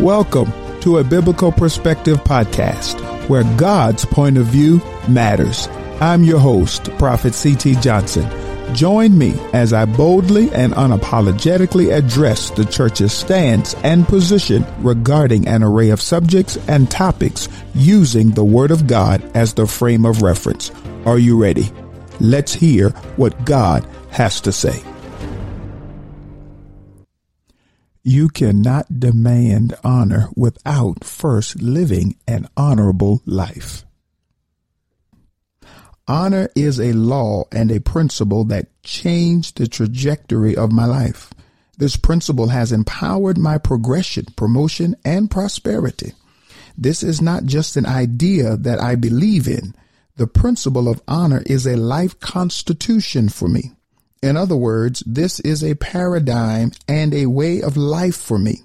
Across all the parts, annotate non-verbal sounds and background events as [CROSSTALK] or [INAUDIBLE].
Welcome to a Biblical Perspective podcast where God's point of view matters. I'm your host, Prophet C.T. Johnson. Join me as I boldly and unapologetically address the church's stance and position regarding an array of subjects and topics using the Word of God as the frame of reference. Are you ready? Let's hear what God has to say. You cannot demand honor without first living an honorable life. Honor is a law and a principle that changed the trajectory of my life. This principle has empowered my progression, promotion, and prosperity. This is not just an idea that I believe in. The principle of honor is a life constitution for me. In other words, this is a paradigm and a way of life for me.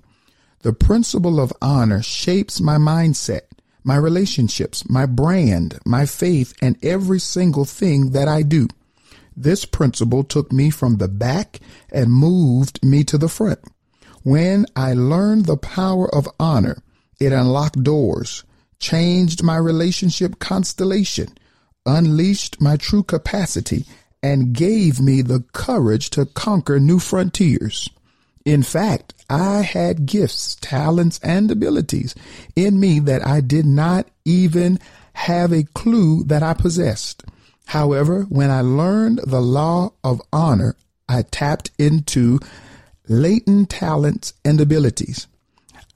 The principle of honor shapes my mindset, my relationships, my brand, my faith, and every single thing that I do. This principle took me from the back and moved me to the front. When I learned the power of honor, it unlocked doors, changed my relationship constellation, unleashed my true capacity, and gave me the courage to conquer new frontiers. In fact, I had gifts, talents, and abilities in me that I did not even have a clue that I possessed. However, when I learned the law of honor, I tapped into latent talents and abilities.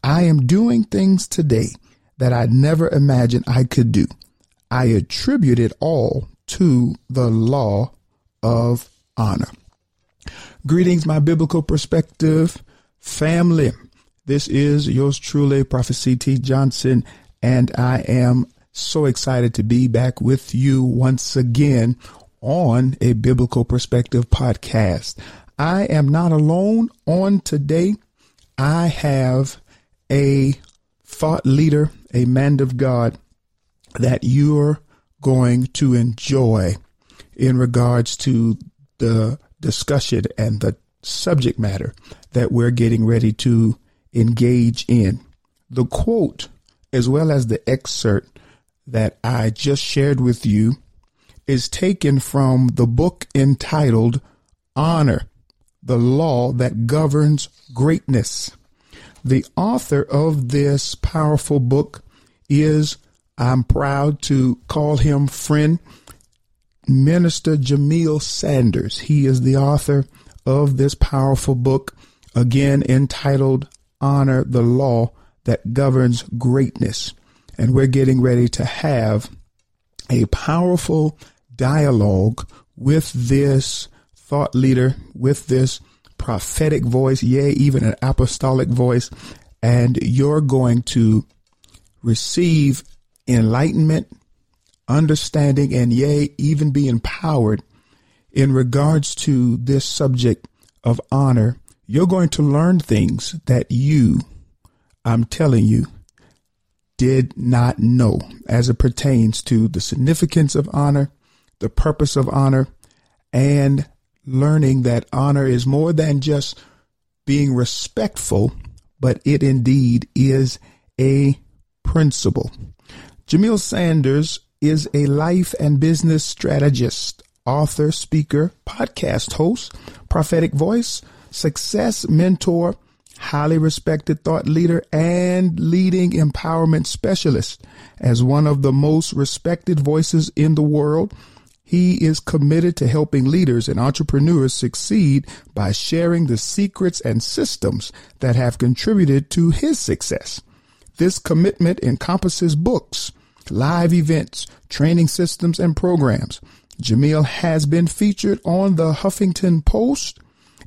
I am doing things today that I never imagined I could do. I attribute it all to the law of honor. Greetings, my biblical perspective family. This is yours truly, Prophet C.T. Johnson, and I am so excited to be back with you once again on a biblical perspective podcast. I am not alone on today. I have a thought leader, a man of God that you're going to enjoy in regards to the discussion and the subject matter that we're getting ready to engage in. The quote, as well as the excerpt that I just shared with you, is taken from the book entitled Honor, the Law That Governs Greatness. The author of this powerful book is, I'm proud to call him friend, Minister Jamelle Sanders. He is the author of this powerful book, again entitled Honor the Law That Governs Greatness. And we're getting ready to have a powerful dialogue with this thought leader, with this prophetic voice, yea, even an apostolic voice. And you're going to receive enlightenment, understanding, and yea, even be empowered in regards to this subject of honor. You're going to learn things that you, I'm telling you, did not know as it pertains to the significance of honor, the purpose of honor, and learning that honor is more than just being respectful, but it indeed is a principle. Jamelle Sanders is a life and business strategist, author, speaker, podcast host, prophetic voice, success mentor, highly respected thought leader, and leading empowerment specialist. As one of the most respected voices in the world, he is committed to helping leaders and entrepreneurs succeed by sharing the secrets and systems that have contributed to his success. This commitment encompasses books, live events, training systems, and programs. Jamelle has been featured on the Huffington Post,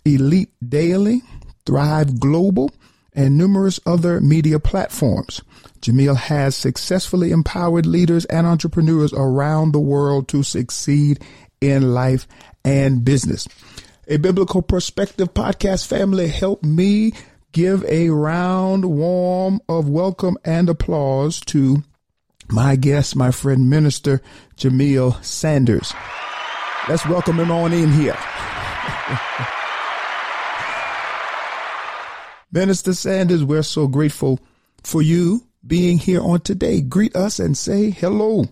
Elite Daily, Thrive Global, and numerous other media platforms. Jamelle has successfully empowered leaders and entrepreneurs around the world to succeed in life and business. A biblical perspective podcast family help me give a round warm of welcome and applause to my guest, my friend, Minister Jamelle Sanders. Let's welcome him on in here. [LAUGHS] Minister Sanders, we're so grateful for you being here on today. Greet us and say hello.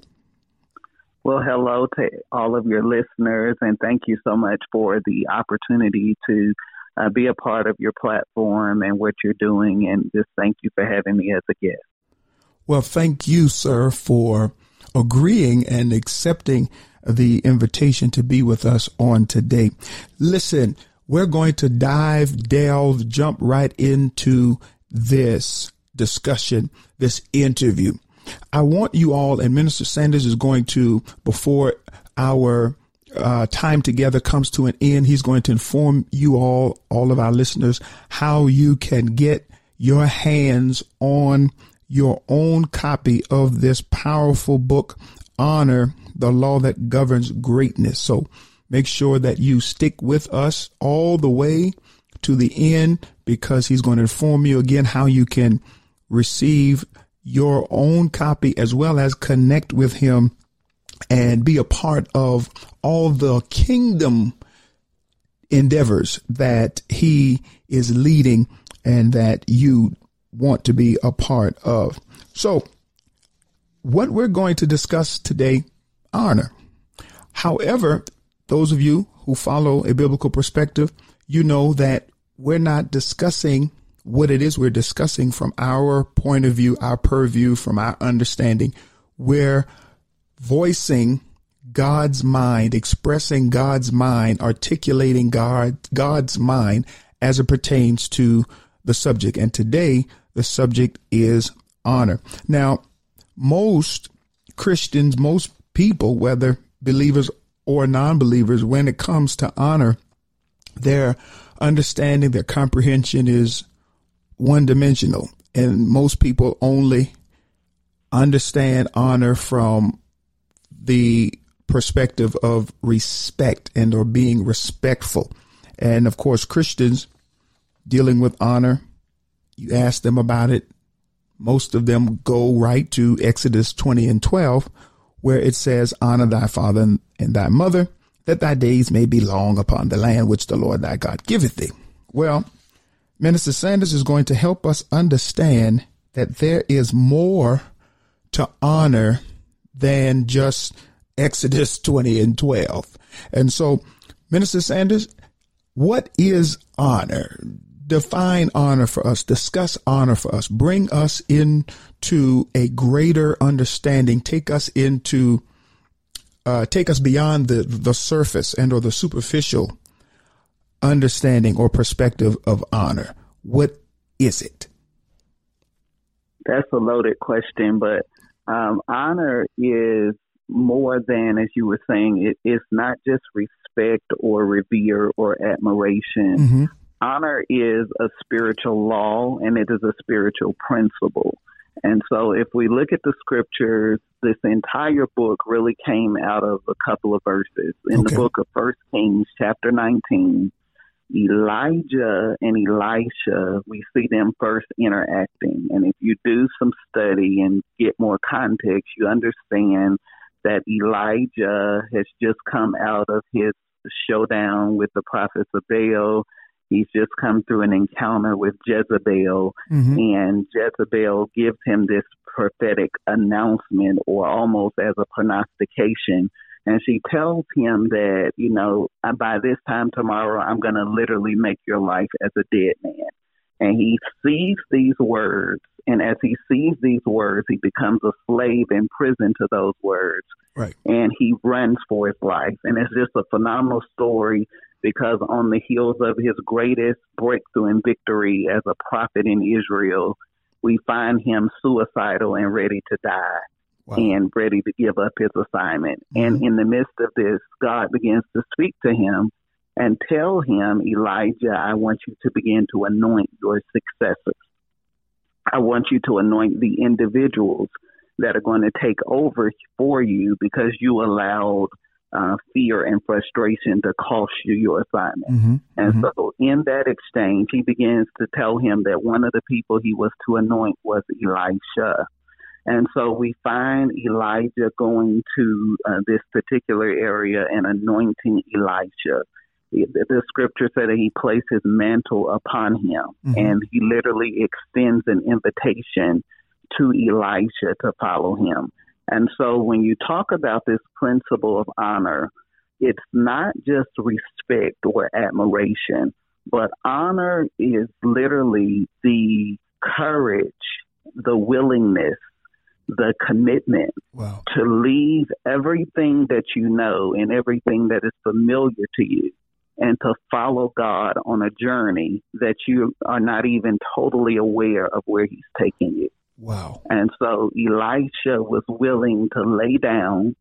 Well, hello to all of your listeners, and thank you so much for the opportunity to uh, be a part of your platform and what you're doing. And just thank you for having me as a guest. Well, thank you, sir, for agreeing and accepting the invitation to be with us on today. Listen, we're going to dive, delve, jump right into this discussion, this interview. I want you all, and Minister Sanders is going to, before our uh, time together comes to an end, he's going to inform you all, all of our listeners, how you can get your hands on your own copy of this powerful book, Honor, the Law That Governs Greatness. So make sure that you stick with us all the way to the end because he's going to inform you again how you can receive your own copy as well as connect with him and be a part of all the kingdom endeavors that he is leading and that you want to be a part of. So, what we're going to discuss today, honor. However, those of you who follow a biblical perspective, you know that we're not discussing what it is we're discussing from our point of view, our purview, from our understanding. We're voicing God's mind, expressing God's mind, articulating God, God's mind as it pertains to the subject. And today, the subject is honor. Now, most Christians, most people, whether believers or non believers, when it comes to honor, their understanding, their comprehension is one dimensional. And most people only understand honor from the perspective of respect and or being respectful. And of course, Christians dealing with honor you ask them about it, most of them go right to Exodus 20 and 12, where it says, Honor thy father and, thy mother, that thy days may be long upon the land which the Lord thy God giveth thee. Well, Minister Sanders is going to help us understand that there is more to honor than just Exodus 20 and 12. And so, Minister Sanders, what is honor? Define honor for us, discuss honor for us, bring us into a greater understanding, take us into, uh, take us beyond the, the surface and or the superficial understanding or perspective of honor. What is it? That's a loaded question, but um, honor is more than, as you were saying, it, it's not just respect or revere or admiration. Mm-hmm honor is a spiritual law and it is a spiritual principle. And so if we look at the scriptures, this entire book really came out of a couple of verses. In okay. the book of First Kings, chapter 19, Elijah and Elisha, we see them first interacting. And if you do some study and get more context, you understand that Elijah has just come out of his showdown with the prophets of Baal He's just come through an encounter with Jezebel, mm-hmm. and Jezebel gives him this prophetic announcement or almost as a prognostication. And she tells him that, you know, by this time tomorrow, I'm going to literally make your life as a dead man. And he sees these words. And as he sees these words, he becomes a slave in prison to those words. Right. And he runs for his life. And it's just a phenomenal story because on the heels of his greatest breakthrough and victory as a prophet in Israel, we find him suicidal and ready to die wow. and ready to give up his assignment. Mm-hmm. And in the midst of this, God begins to speak to him and tell him, Elijah, I want you to begin to anoint your successors. I want you to anoint the individuals that are going to take over for you because you allowed uh, fear and frustration to cost you your assignment. Mm-hmm, and mm-hmm. so, in that exchange, he begins to tell him that one of the people he was to anoint was Elisha. And so we find Elijah going to uh, this particular area and anointing Elisha. the, the scripture said that he placed his mantle upon him, mm-hmm. and he literally extends an invitation to Elisha to follow him. And so when you talk about this principle of honor, it's not just respect or admiration, but honor is literally the courage, the willingness, the commitment wow. to leave everything that you know and everything that is familiar to you and to follow God on a journey that you are not even totally aware of where He's taking you. Wow. And so Elisha was willing to lay down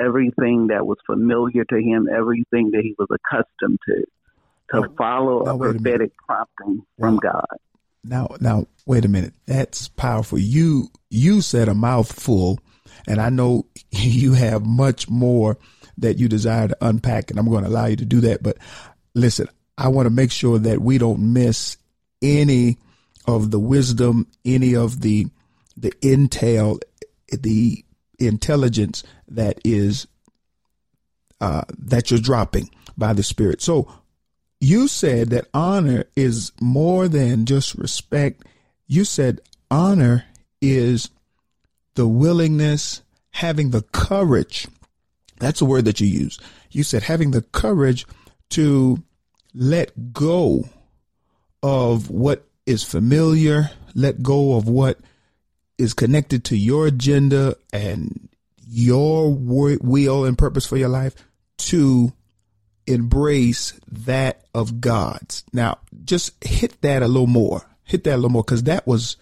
everything that was familiar to him, everything that he was accustomed to, to now, follow now, a prophetic a prompting from wow. God. Now, now, wait a minute. That's powerful. You, you said a mouthful, and I know [LAUGHS] you have much more that you desire to unpack, and I'm going to allow you to do that. But listen, I want to make sure that we don't miss any of the wisdom, any of the the intel, the intelligence that is uh, that you're dropping by the Spirit. So you said that honor is more than just respect. You said honor is the willingness, having the courage. That's a word that you use. You said having the courage to let go of what is familiar, let go of what is connected to your agenda and your will and purpose for your life to embrace that of God's. Now, just hit that a little more. Hit that a little more because that was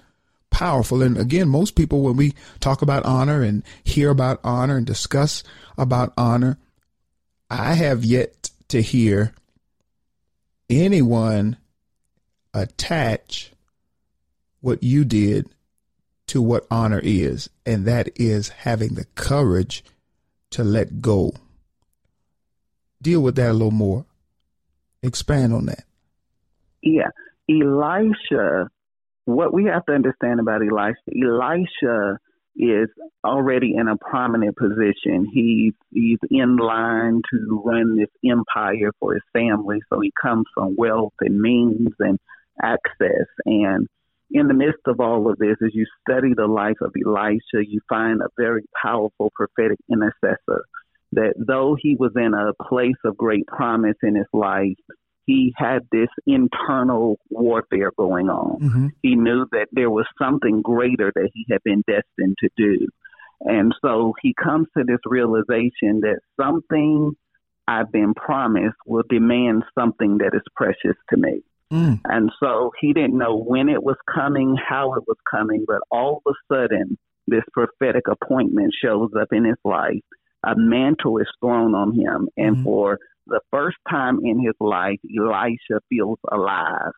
powerful. And again, most people, when we talk about honor and hear about honor and discuss about honor, I have yet to hear anyone attach what you did to what honor mm-hmm. is, and that is having the courage to let go. Deal with that a little more. Expand on that. Yeah. Elisha, what we have to understand about Elisha, Elisha is already in a prominent position. He's he's in line to run this empire for his family, so he comes from wealth and means and access. And in the midst of all of this, as you study the life of Elisha, you find a very powerful prophetic intercessor. That though he was in a place of great promise in his life, he had this internal warfare going on. Mm-hmm. He knew that there was something greater that he had been destined to do. And so he comes to this realization that something I've been promised will demand something that is precious to me. Mm. And so he didn't know when it was coming, how it was coming, but all of a sudden, this prophetic appointment shows up in his life. A mantle is thrown on him. And mm. for the first time in his life, Elisha feels alive.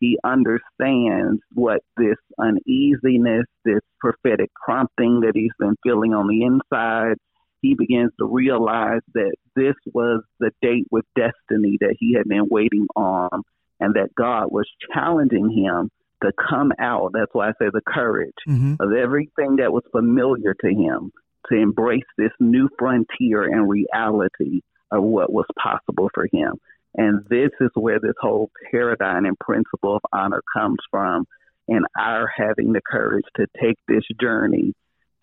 He understands what this uneasiness, this prophetic prompting that he's been feeling on the inside, he begins to realize that this was the date with destiny that he had been waiting on and that God was challenging him to come out. That's why I say the courage mm-hmm. of everything that was familiar to him to embrace this new frontier and reality of what was possible for him. And this is where this whole paradigm and principle of honor comes from, and our having the courage to take this journey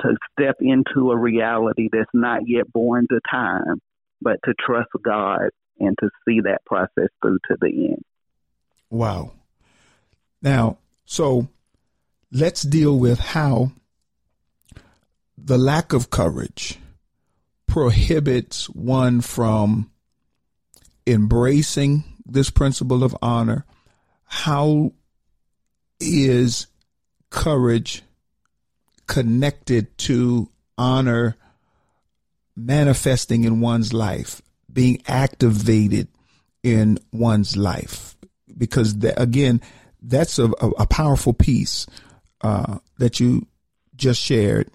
to step into a reality that's not yet born to time, but to trust God and to see that process through to the end. Wow. Now, so let's deal with how the lack of courage prohibits one from embracing this principle of honor. How is courage connected to honor manifesting in one's life, being activated in one's life? Because that, again, that's a, a, powerful piece uh, that you just shared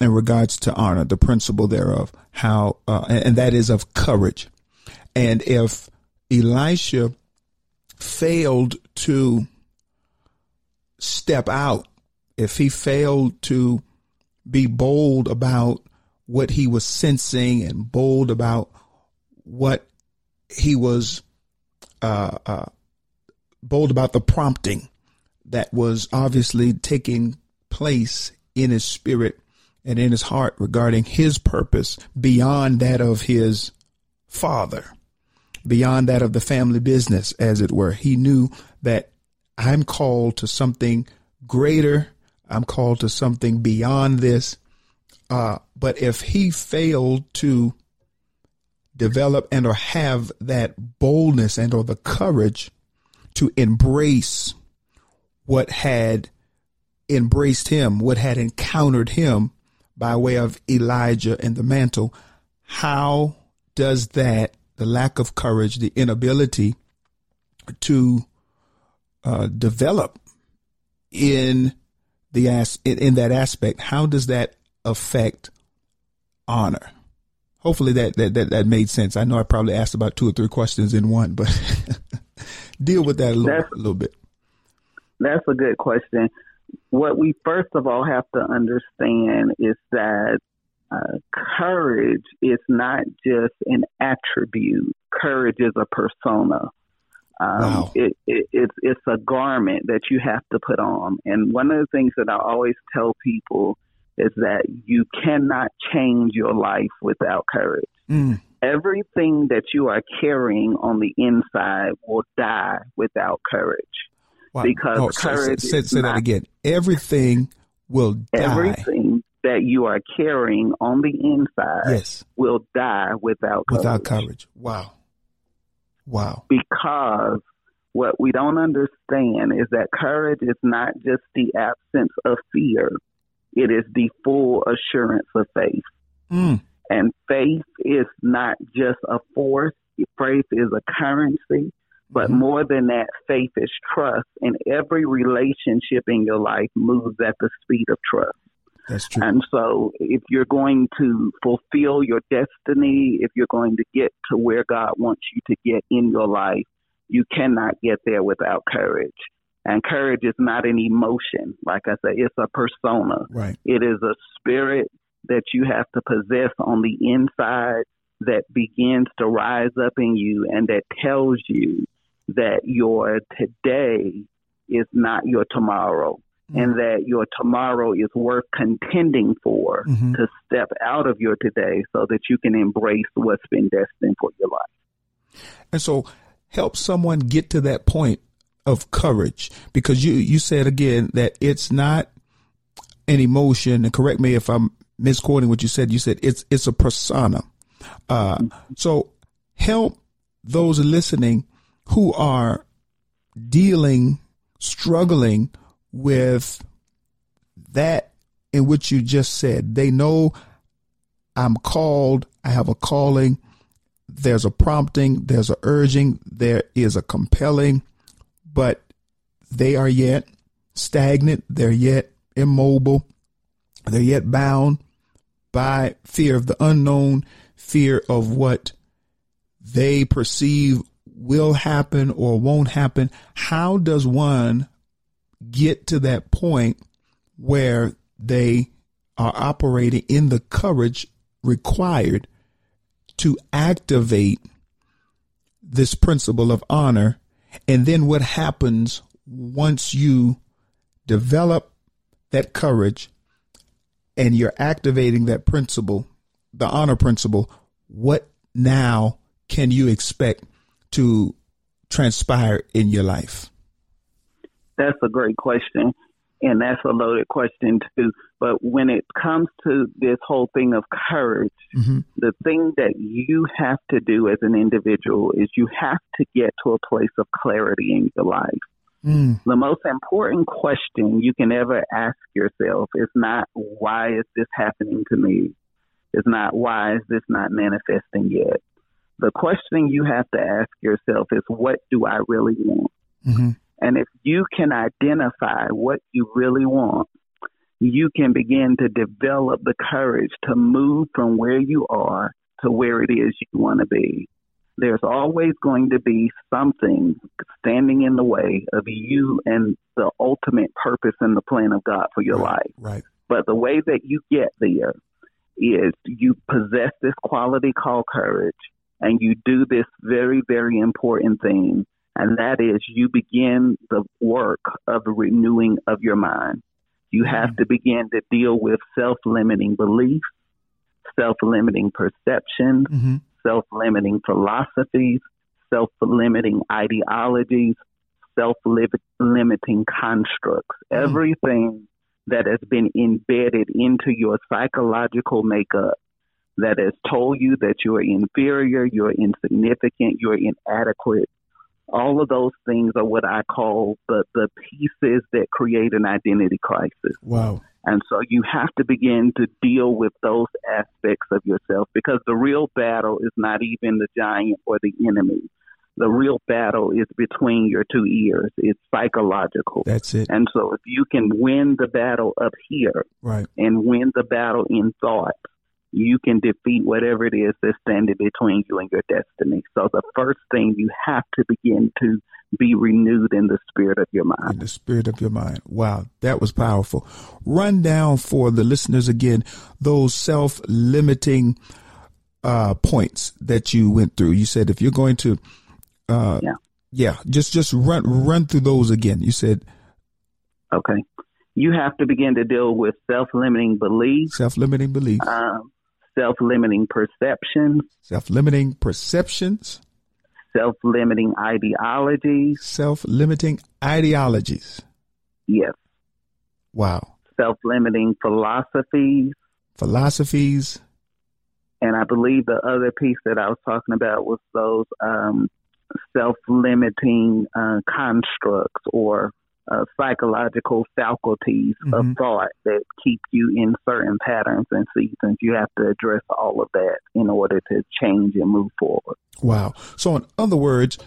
in regards to honor, the principle thereof, how, uh, and that is of courage. And if Elisha failed to step out, if he failed to be bold about what he was sensing and bold about what he was uh, uh, bold about the prompting that was obviously taking place in his spirit and in his heart regarding his purpose beyond that of his father, beyond that of the family business, as it were. He knew that I'm called to something greater. I'm called to something beyond this. Uh, but if he failed to develop and or have that boldness and or the courage to embrace what had embraced him, what had encountered him by way of Elijah and the mantle, how does that, the lack of courage, the inability to uh, develop in the as in, that aspect, how does that affect honor? Hopefully that, that that that made sense. I know I probably asked about two or three questions in one, but [LAUGHS] deal with that a little, a little bit. That's a good question. What we first of all have to understand is that uh, courage is not just an attribute. Courage is a persona. Um, wow. it, it, it's it's a garment that you have to put on. And one of the things that I always tell people is that you cannot change your life without courage. Mm. Everything that you are carrying on the inside will die without courage. Wow. Because oh, courage. Say, say, say that again. Everything will die. Everything that you are carrying on the inside yes. will die without courage. Without courage. Wow. Wow. Because what we don't understand is that courage is not just the absence of fear, it is the full assurance of faith. Mm. And faith is not just a force, faith is a currency. But mm-hmm. more than that, faith is trust. And every relationship in your life moves at the speed of trust. That's true. And so, if you're going to fulfill your destiny, if you're going to get to where God wants you to get in your life, you cannot get there without courage. And courage is not an emotion. Like I said, it's a persona. Right. It is a spirit that you have to possess on the inside that begins to rise up in you and that tells you that your today is not your tomorrow mm-hmm. and that your tomorrow is worth contending for mm-hmm. to step out of your today so that you can embrace what's been destined for your life. And so help someone get to that point of courage because you you said again that it's not an emotion and correct me if I'm misquoting what you said you said it's it's a persona uh, so help those listening who are dealing struggling with that in which you just said. They know I'm called, I have a calling, there's a prompting, there's a urging, there is a compelling, but they are yet stagnant, they're yet immobile, they're yet bound by fear of the unknown, fear of what they perceive will happen or won't happen. How does one get to that point where they are operating in the courage required to activate this principle of honor. And then what happens once you develop that courage and you're activating that principle, the honor principle, what now can you expect to transpire in your life? That's a great question. And that's a loaded question too. But when it comes to this whole thing of courage, mm-hmm. the thing that you have to do as an individual is you have to get to a place of clarity in your life. Mm. The most important question you can ever ask yourself is not why is this happening to me? It's not why is this not manifesting yet? The question you have to ask yourself is what do I really want? Mm-hmm. And if you can identify what you really want, you can begin to develop the courage to move from where you are to where it is you want to be. There's always going to be something standing in the way of you and the ultimate purpose and the plan of God for your right, life. Right. But the way that you get there is you possess this quality called courage and you do this very, very important thing and that is you begin the work of the renewing of your mind. You have mm-hmm. to begin to deal with self limiting beliefs, self limiting perceptions, mm-hmm. Self limiting philosophies, self limiting ideologies, self limiting constructs. Mm-hmm. Everything that has been embedded into your psychological makeup that has told you that you're inferior, you're insignificant, you're inadequate. All of those things are what I call the, the pieces that create an identity crisis. Wow. And so you have to begin to deal with those aspects of yourself because the real battle is not even the giant or the enemy. The real battle is between your two ears. It's psychological. That's it. And so if you can win the battle up here right. and win the battle in thought, you can defeat whatever it is that's standing between you and your destiny. So the first thing you have to begin to be renewed in the spirit of your mind. In the spirit of your mind. Wow, that was powerful. Run down for the listeners again those self limiting uh, points that you went through. You said if you're going to, uh, yeah, yeah, just just run run through those again. You said, okay, you have to begin to deal with self limiting beliefs. Self limiting beliefs. Um, self limiting perceptions. Self limiting perceptions self limiting ideologies. Self limiting ideologies. Yes. Wow. Self limiting philosophies. Philosophies. And I believe the other piece that I was talking about was those um, self limiting uh, constructs or uh, psychological faculties mm-hmm. of thought that keep you in certain patterns and seasons. You have to address all of that in order to change and move forward. Wow. So, in other words,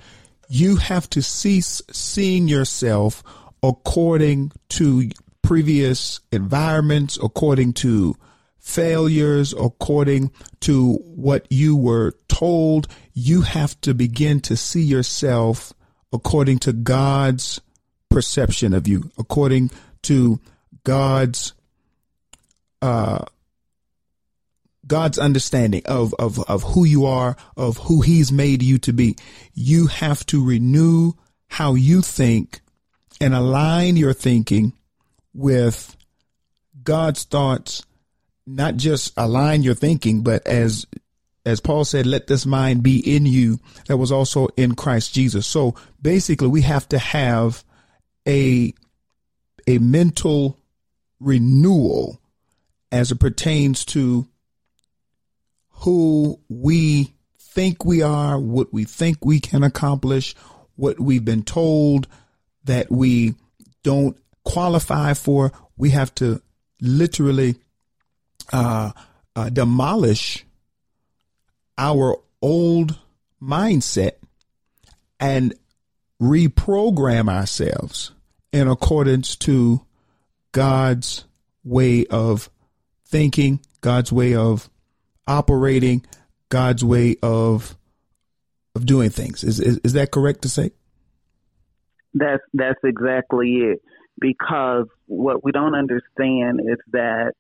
you have to cease seeing yourself according to previous environments, according to failures, according to what you were told. You have to begin to see yourself according to God's perception of you, according to God's uh, God's understanding of, of, of who you are, of who he's made you to be. You have to renew how you think and align your thinking with God's thoughts, not just align your thinking, but as as Paul said, let this mind be in you that was also in Christ Jesus. So basically we have to have a a mental renewal as it pertains to who we think we are, what we think we can accomplish, what we've been told that we don't qualify for. We have to literally uh, uh, demolish our old mindset and reprogram ourselves in accordance to God's way of thinking, God's way of operating, God's way of of doing things. Is, is is that correct to say? That's that's exactly it. Because what we don't understand is that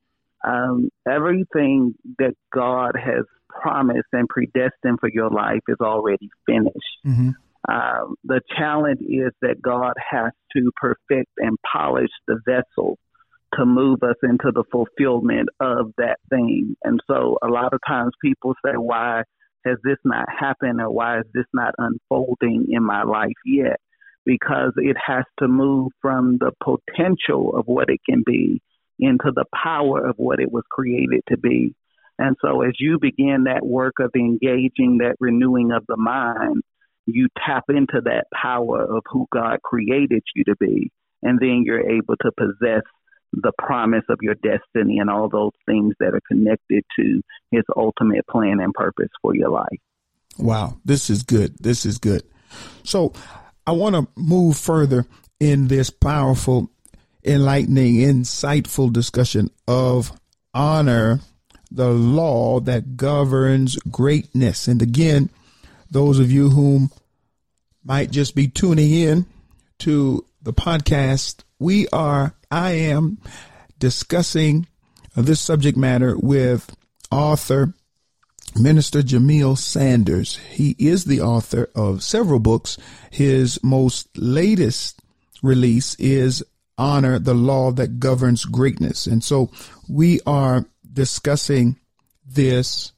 um, everything that God has promised and predestined for your life is already finished. Mm-hmm. Um, the challenge is that God has to perfect and polish the vessel to move us into the fulfillment of that thing. And so a lot of times people say, why has this not happened or why is this not unfolding in my life yet? Because it has to move from the potential of what it can be into the power of what it was created to be. And so as you begin that work of engaging that renewing of the mind, you tap into that power of who God created you to be. And then you're able to possess the promise of your destiny and all those things that are connected to his ultimate plan and purpose for your life. Wow, this is good. This is good. So I want to move further in this powerful, enlightening, insightful discussion of honor, the law that governs greatness. And again, those of you whom might just be tuning in to the podcast, we are, I am discussing this subject matter with author Minister Jamelle Sanders. He is the author of several books. His most latest release is Honor the Law That Governs Greatness. And so we are discussing this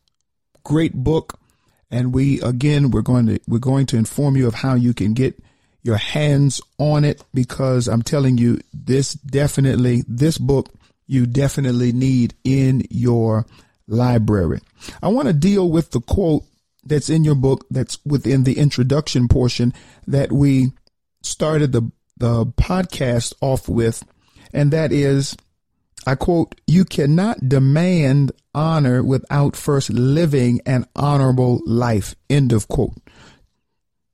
great book. And we, again, we're going to, we're going to inform you of how you can get your hands on it because I'm telling you, this definitely, this book you definitely need in your library. I want to deal with the quote that's in your book that's within the introduction portion that we started the, the podcast off with. And that is, I quote, you cannot demand honor without first living an honorable life. End of quote.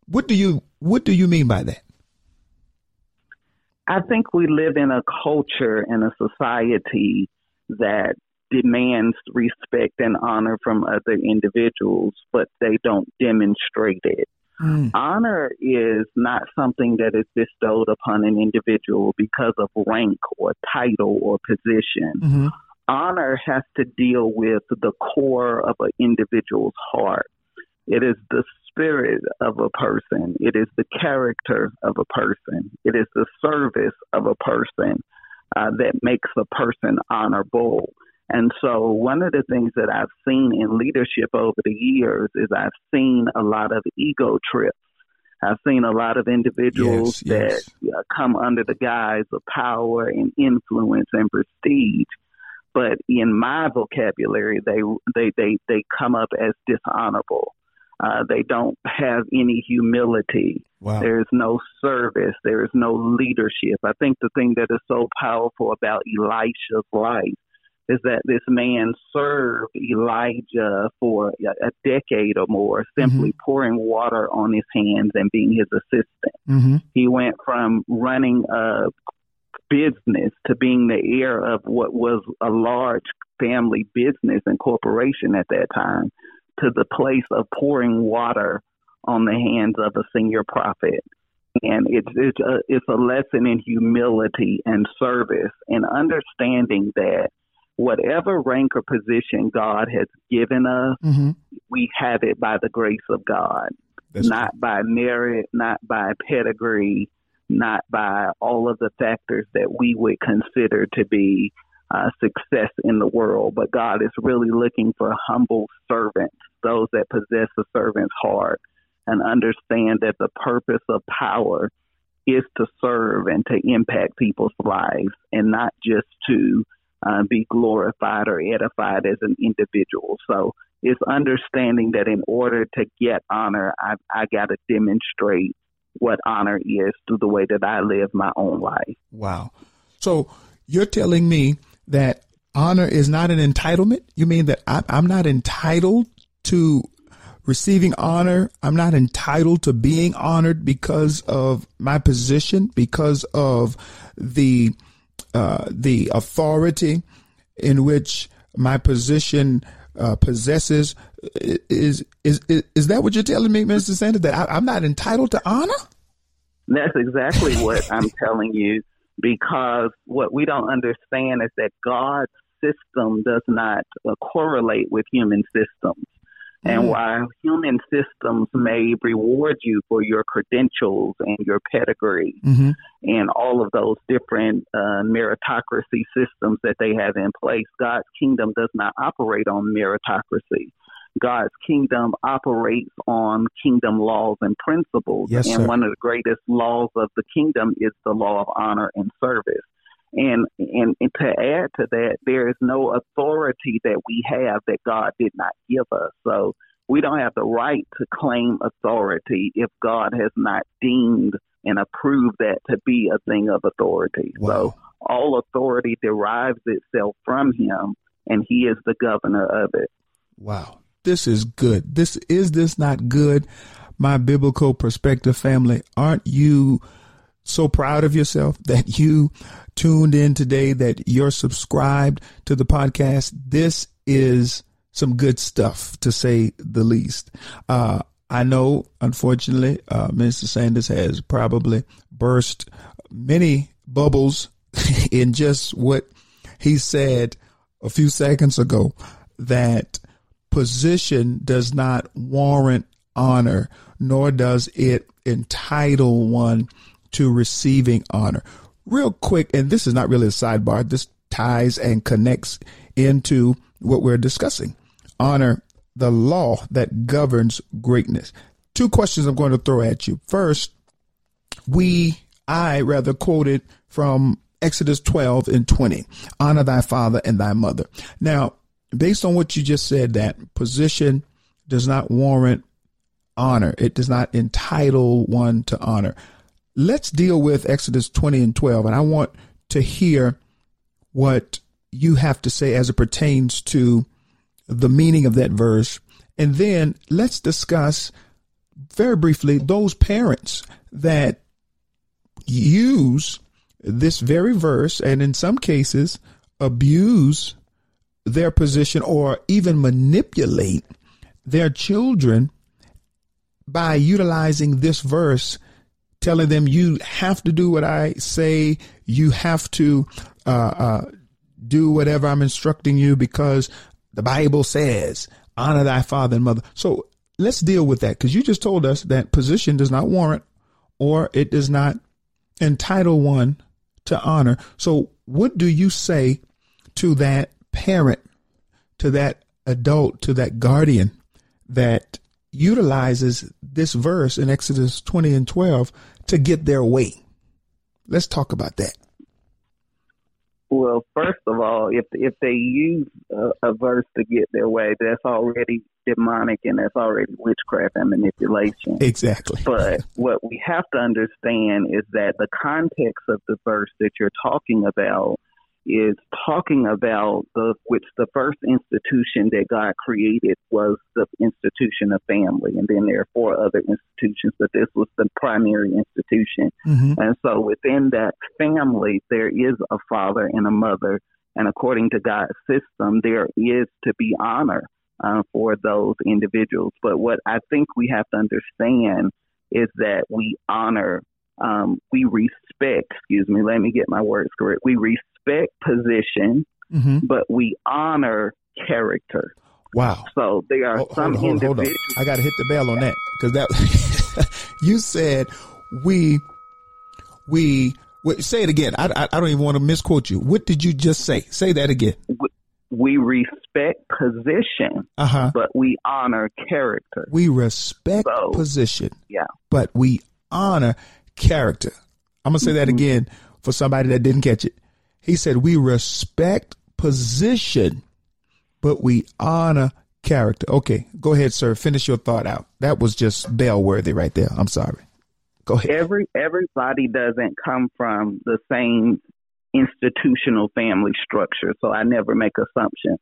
What do you, what do you mean by that? I think we live in a culture and a society that demands respect and honor from other individuals, but they don't demonstrate it. Mm. Honor is not something that is bestowed upon an individual because of rank or title or position. Mm-hmm. Honor has to deal with the core of an individual's heart. It is the spirit of a person. It is the character of a person. It is the service of a person uh, that makes a person honorable. And so, one of the things that I've seen in leadership over the years is I've seen a lot of ego trips. I've seen a lot of individuals yes, yes. that come under the guise of power and influence and prestige, but in my vocabulary, they they they they come up as dishonorable. Uh, they don't have any humility. Wow. There's no service. There is no leadership. I think the thing that is so powerful about Elisha's life is that this man served Elijah for a, decade or more, simply mm-hmm. pouring water on his hands and being his assistant. Mm-hmm. He went from running a business to being the heir of what was a large family business and corporation at that time to the place of pouring water on the hands of a senior prophet. And it's it's a, it's a lesson in humility and service and understanding that whatever rank or position God has given us, mm-hmm. we have it by the grace of God, That's not true. by merit, not by pedigree, not by all of the factors that we would consider to be uh, success in the world. But God is really looking for humble servants, those that possess a servant's heart and understand that the purpose of power is to serve and to impact people's lives and not just to uh, be glorified or edified as an individual. So it's understanding that in order to get honor, I, I got to demonstrate what honor is through the way that I live my own life. Wow. So you're telling me that honor is not an entitlement? You mean that I, I'm not entitled to receiving honor. I'm not entitled to being honored because of my position, because of the uh, the authority in which my position uh, possesses. Is, is is is that what you're telling me, Mr. Sanders? That I, I'm not entitled to honor? That's exactly what [LAUGHS] I'm telling you. Because what we don't understand is that God's system does not uh, correlate with human systems. And mm. while human systems may reward you for your credentials and your pedigree mm-hmm. and all of those different uh, meritocracy systems that they have in place, God's kingdom does not operate on meritocracy. God's kingdom operates on kingdom laws and principles. Yes, and sir. one of the greatest laws of the kingdom is the law of honor and service. And, and, and to add to that, there is no authority that we have that God did not give us. So we don't have the right to claim authority if God has not deemed and approved that to be a thing of authority. Wow. So all authority derives itself from Him, and He is the governor of it. Wow, this is good. This is this not good, my biblical perspective family. Aren't you so proud of yourself that you tuned in today, that you're subscribed to the podcast. This is some good stuff to say the least. Uh, I know, unfortunately, uh, Mr. Sanders has probably burst many bubbles [LAUGHS] in just what he said a few seconds ago that position does not warrant honor, nor does it entitle one to receiving honor. Real quick, and this is not really a sidebar, this ties and connects into what we're discussing. Honor the law that governs greatness. Two questions I'm going to throw at you. First, we, I rather quoted from Exodus 12 and 20. Honor thy father and thy mother. Now, based on what you just said, that position does not warrant honor. It does not entitle one to honor. Let's deal with Exodus 20 and 12. And I want to hear what you have to say as it pertains to the meaning of that verse. And then let's discuss very briefly those parents that use this very verse and in some cases abuse their position or even manipulate their children by utilizing this verse, telling them you have to do what I say, you have to uh, uh, do whatever I'm instructing you because the Bible says, honor thy father and mother. So let's deal with that because you just told us that position does not warrant or it does not entitle one to honor. So what do you say to that parent, to that adult, to that guardian that utilizes this verse in Exodus 20 and 12 to get their way. Let's talk about that. Well, first of all, if if they use a, a, verse to get their way, that's already demonic and that's already witchcraft and manipulation. Exactly. But what we have to understand is that the context of the verse that you're talking about is talking about the which the first institution that God created was the institution of family, and then there are four other institutions, but this was the primary institution. Mm-hmm. And so within that family, there is a father and a mother, and according to God's system, there is to be honor uh, for those individuals. But what I think we have to understand is that we honor um, we respect, excuse me, let me get my words correct. We respect position, mm-hmm. but we honor character. Wow. So there are hold, some hold, hold, individuals. I got to hit the bell on that because that [LAUGHS] you said we we wait, say it again. I, I, I don't even want to misquote you. What did you just say? Say that again. We respect position, uh-huh. but we honor character. We respect so, position, yeah, but we honor character. I'm going to say that mm-hmm. again for somebody that didn't catch it. He said, We respect position, but we honor character. Okay, go ahead, sir. Finish your thought out. That was just bell worthy right there. I'm sorry. Go ahead. Every everybody doesn't come from the same institutional family structure, so I never make assumptions.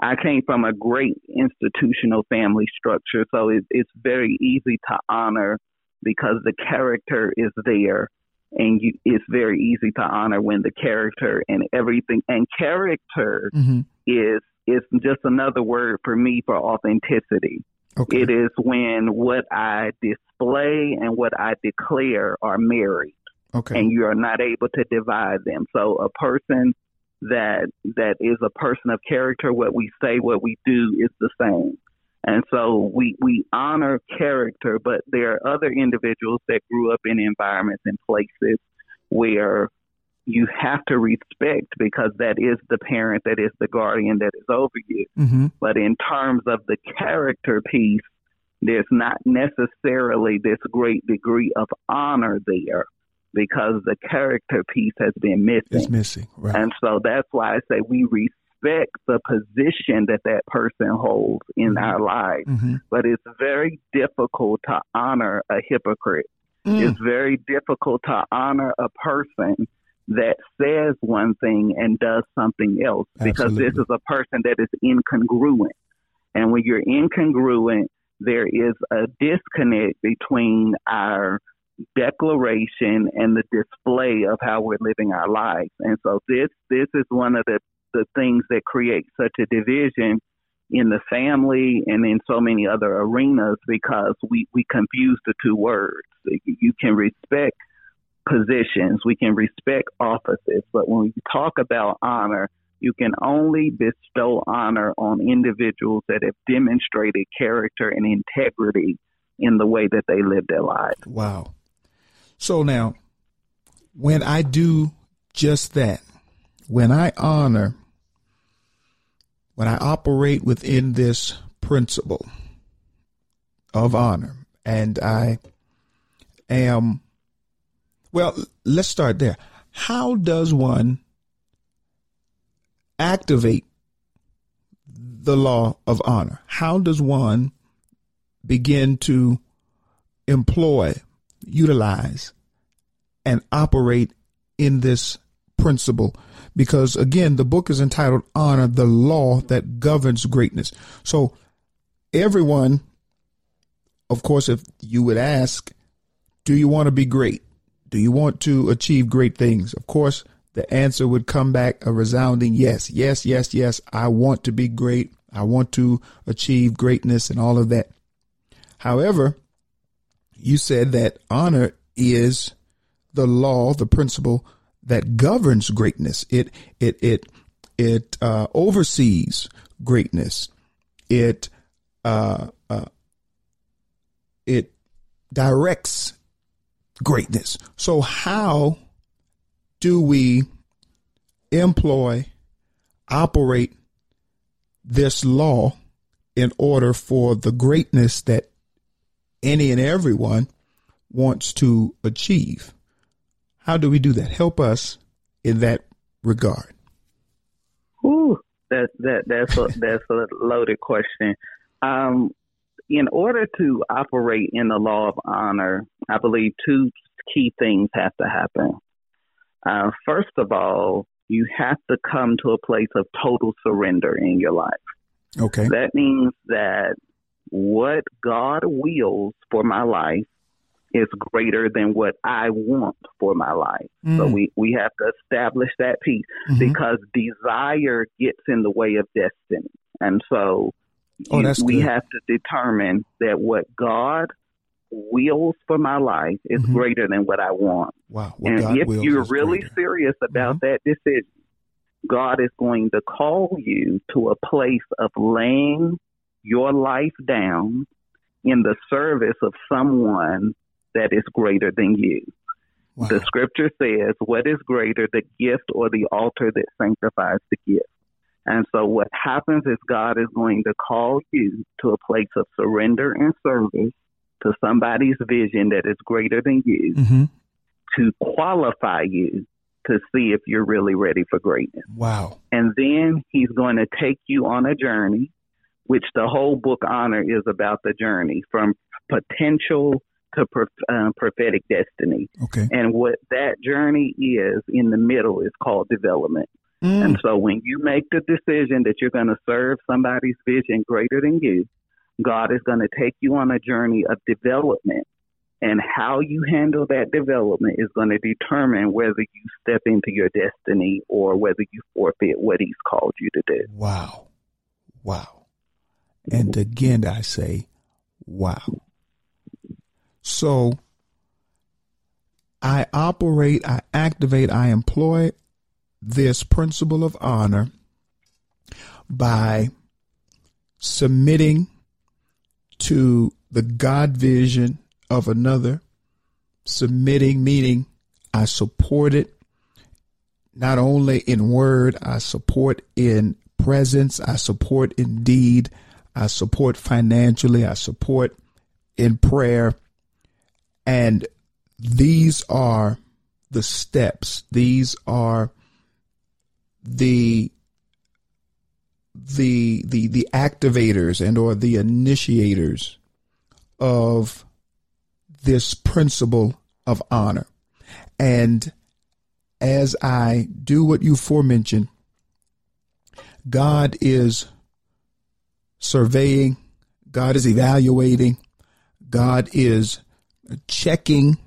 I came from a great institutional family structure, so it, it's very easy to honor because the character is there and you, it's very easy to honor when the character and everything and character mm-hmm. is is just another word for me for authenticity. Okay. It is when what I display and what I declare are married. Okay. And you are not able to divide them. So a person that that is a person of character, what we say, what we do is the same. And so we, we honor character, but there are other individuals that grew up in environments and places where you have to respect because that is the parent, that is the guardian that is over you. Mm-hmm. But in terms of the character piece, there's not necessarily this great degree of honor there because the character piece has been missing. It's missing, right. And so that's why I say we respect the position that that person holds in mm-hmm. our lives. Mm-hmm. But it's very difficult to honor a hypocrite. Mm. It's very difficult to honor a person that says one thing and does something else because this is a person that is incongruent. And when you're incongruent, there is a disconnect between our declaration and the display of how we're living our lives. And so this this is one of the the things that create such a division in the family and in so many other arenas because we, we confuse the two words. You can respect positions, we can respect offices, but when we talk about honor, You can only bestow honor on individuals that have demonstrated character and integrity in the way that they live their lives. Wow. So now, when I do just that, when I honor, when I operate within this principle of honor, and I am, well, let's start there. How does one activate the law of honor? How does one begin to employ, utilize, and operate in this principle? Because again, the book is entitled Honor, the Law That Governs Greatness. So, everyone, of course, if you would ask, do you want to be great? Do you want to achieve great things? Of course, the answer would come back a resounding yes, yes, yes, yes. I want to be great. I want to achieve greatness and all of that. However, you said that honor is the law, the principle that governs greatness. It it it it uh, oversees greatness. It uh, uh, it directs greatness. So how do we employ, operate this law in order for the greatness that any and everyone wants to achieve? How do we do that? Help us in that regard. Ooh, that that that's a [LAUGHS] that's a loaded question. Um, in order to operate in the law of honor, I believe two key things have to happen. Uh, first of all, you have to come to a place of total surrender in your life. Okay. That means that what God wills for my life is greater than what I want for my life. Mm. So we, we have to establish that piece mm-hmm. because desire gets in the way of destiny. And so oh, you, we have to determine that what God wills for my life is mm-hmm. greater than what I want. Wow. What and God if you're really greater. serious about mm-hmm. that decision, God is going to call you to a place of laying your life down in the service of someone that is greater than you. Wow. The scripture says, What is greater, the gift or the altar that sanctifies the gift? And so, what happens is God is going to call you to a place of surrender and service to somebody's vision that is greater than you mm-hmm. to qualify you to see if you're really ready for greatness. Wow. And then he's going to take you on a journey, which the whole book Honor is about the journey from potential to uh, prophetic destiny. Okay. And what that journey is in the middle is called development. Mm. And so when you make the decision that you're going to serve somebody's vision greater than you, God is going to take you on a journey of development. And how you handle that development is going to determine whether you step into your destiny or whether you forfeit what He's called you to do. Wow. Wow. And again, I say, wow. So I operate, I activate, I employ this principle of honor by submitting to the God vision of another, submitting, meaning I support it not only in word, I support in presence, I support in deed, I support financially, I support in prayer. And these are the steps, these are the the the the activators and or the initiators of this principle of honor. And as I do what you forementioned, God is surveying, God is evaluating, God is checking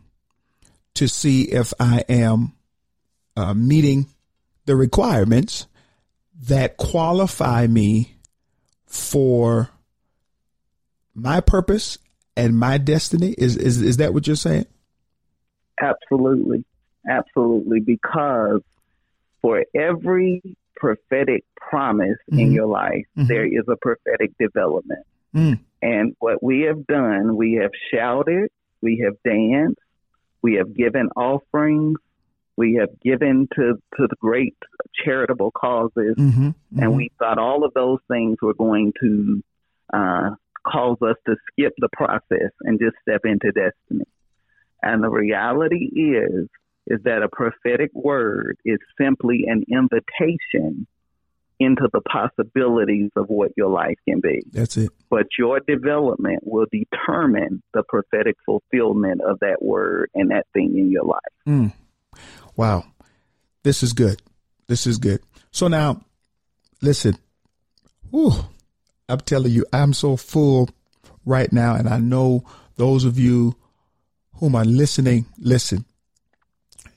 to see if I am uh, meeting the requirements that qualify me for my purpose and my destiny? Is is is that what you're saying? Absolutely, absolutely. Because for every prophetic promise mm-hmm. in your life, mm-hmm. there is a prophetic development. Mm. And what we have done, we have shouted, we have danced, we have given offerings, we have given to, to the great charitable causes, mm-hmm. Mm-hmm. and we thought all of those things were going to uh, cause us to skip the process and just step into destiny. And the reality is, is that a prophetic word is simply an invitation into the possibilities of what your life can be. That's it. But your development will determine the prophetic fulfillment of that word and that thing in your life. Mm. Wow. This is good. This is good. So now, listen. Whew, I'm telling you, I'm so full right now, and I know those of you whom are listening, listen.